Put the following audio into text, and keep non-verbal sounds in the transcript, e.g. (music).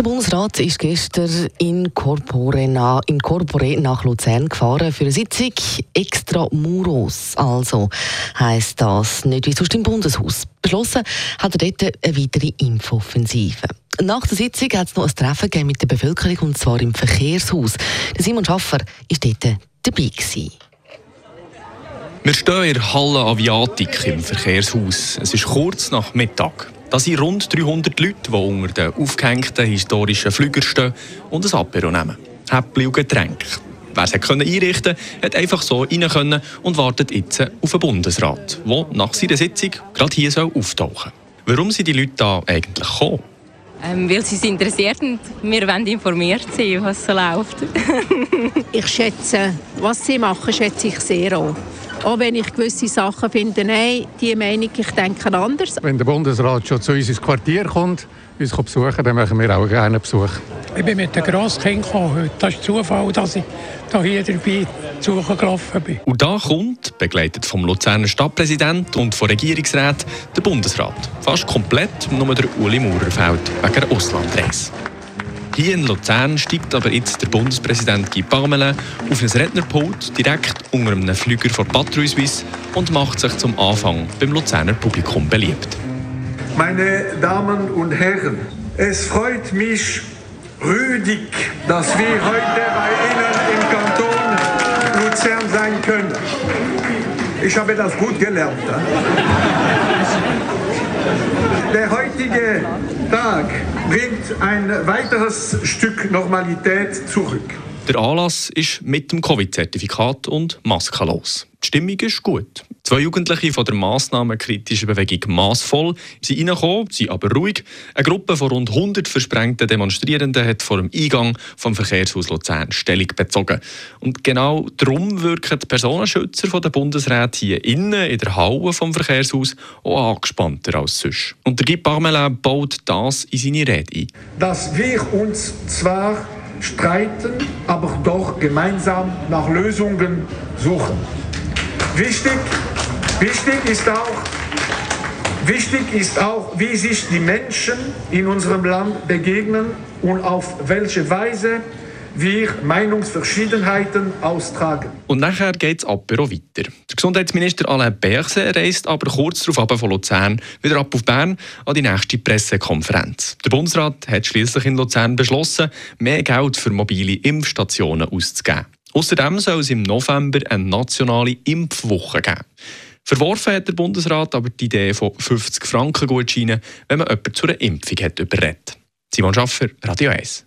Der Bundesrat ist gestern in Corpore, nach, in Corpore nach Luzern gefahren für eine Sitzung extra Muros. Also heisst das nicht wie sonst im Bundeshaus. Beschlossen hat er dort eine weitere Impfoffensive. Nach der Sitzung hat es noch ein Treffen mit der Bevölkerung und zwar im Verkehrshaus. Simon Schaffer war dort dabei. Gewesen. Wir stehen in Halle Aviatik im Verkehrshaus. Es ist kurz nach Mittag. Da sind rund 300 Leute, die unter den aufgehängten historischen Flügern stehen und ein Apero nehmen. Häppchen und Getränke. Wer es einrichten konnte, hat einfach so rein können und wartet jetzt auf den Bundesrat, der nach seiner Sitzung gerade hier auftauchen soll. Warum sind die Leute da eigentlich gekommen? Ähm, weil sie es interessiert und wir wollen informiert sein, was so läuft. (laughs) ich schätze, was sie machen, schätze ich sehr an. Auch wenn ich gewisse Sachen finde, nein, die Meinung, ich denke anders. Wenn der Bundesrat schon zu uns ins Quartier kommt, uns besuchen, dann machen wir auch gerne einen Besuch. Ich bin mit den Grosskind gekommen. Das ist Zufall, dass ich hier dabei gelaufen bin. Und da kommt, begleitet vom Luzerner Stadtpräsident und von Regierungsrat, der Bundesrat. Fast komplett nur der Uli Maurer fehlt wegen der Auslandreise. Hier in Luzern steigt aber jetzt der Bundespräsident Guy Parmelin auf ein Rednerpult direkt unter einem Flüger von Patrouille Suisse und macht sich zum Anfang beim Luzerner Publikum beliebt. Meine Damen und Herren, es freut mich rüdig, dass wir heute bei Ihnen im Kanton Luzern sein können. Ich habe das gut gelernt. Der heutige Tag bringt ein weiteres Stück Normalität zurück. Der Anlass ist mit dem Covid-Zertifikat und maskenlos. Die Stimmung ist gut. Zwei Jugendliche von der massnahmenkritischen Bewegung Massvoll sind reingekommen, sind aber ruhig. Eine Gruppe von rund 100 versprengten Demonstrierenden hat vor dem Eingang vom Verkehrshaus Luzern Stellung bezogen. Und genau darum wirken die Personenschützer der Bundesrat hier innen in der Halle vom Verkehrshaus auch angespannter als sonst. Und der Guy Parmelin baut das in seine Rede ein. Dass wir uns zwar streiten, aber doch gemeinsam nach Lösungen suchen. Wichtig, wichtig ist auch, wichtig ist auch, wie sich die Menschen in unserem Land begegnen und auf welche Weise wir Meinungsverschiedenheiten austragen. Und nachher geht es Apero weiter. Der Gesundheitsminister Alain Berset reist aber kurz darauf von Luzern wieder ab auf Bern an die nächste Pressekonferenz. Der Bundesrat hat schließlich in Luzern beschlossen, mehr Geld für mobile Impfstationen auszugeben. Außerdem soll es im November eine nationale Impfwoche geben. Verworfen hat der Bundesrat aber die Idee von 50 Franken Gutscheinen, wenn man jemanden zu einer Impfung hat überredet. Simon Schaffer, Radio 1.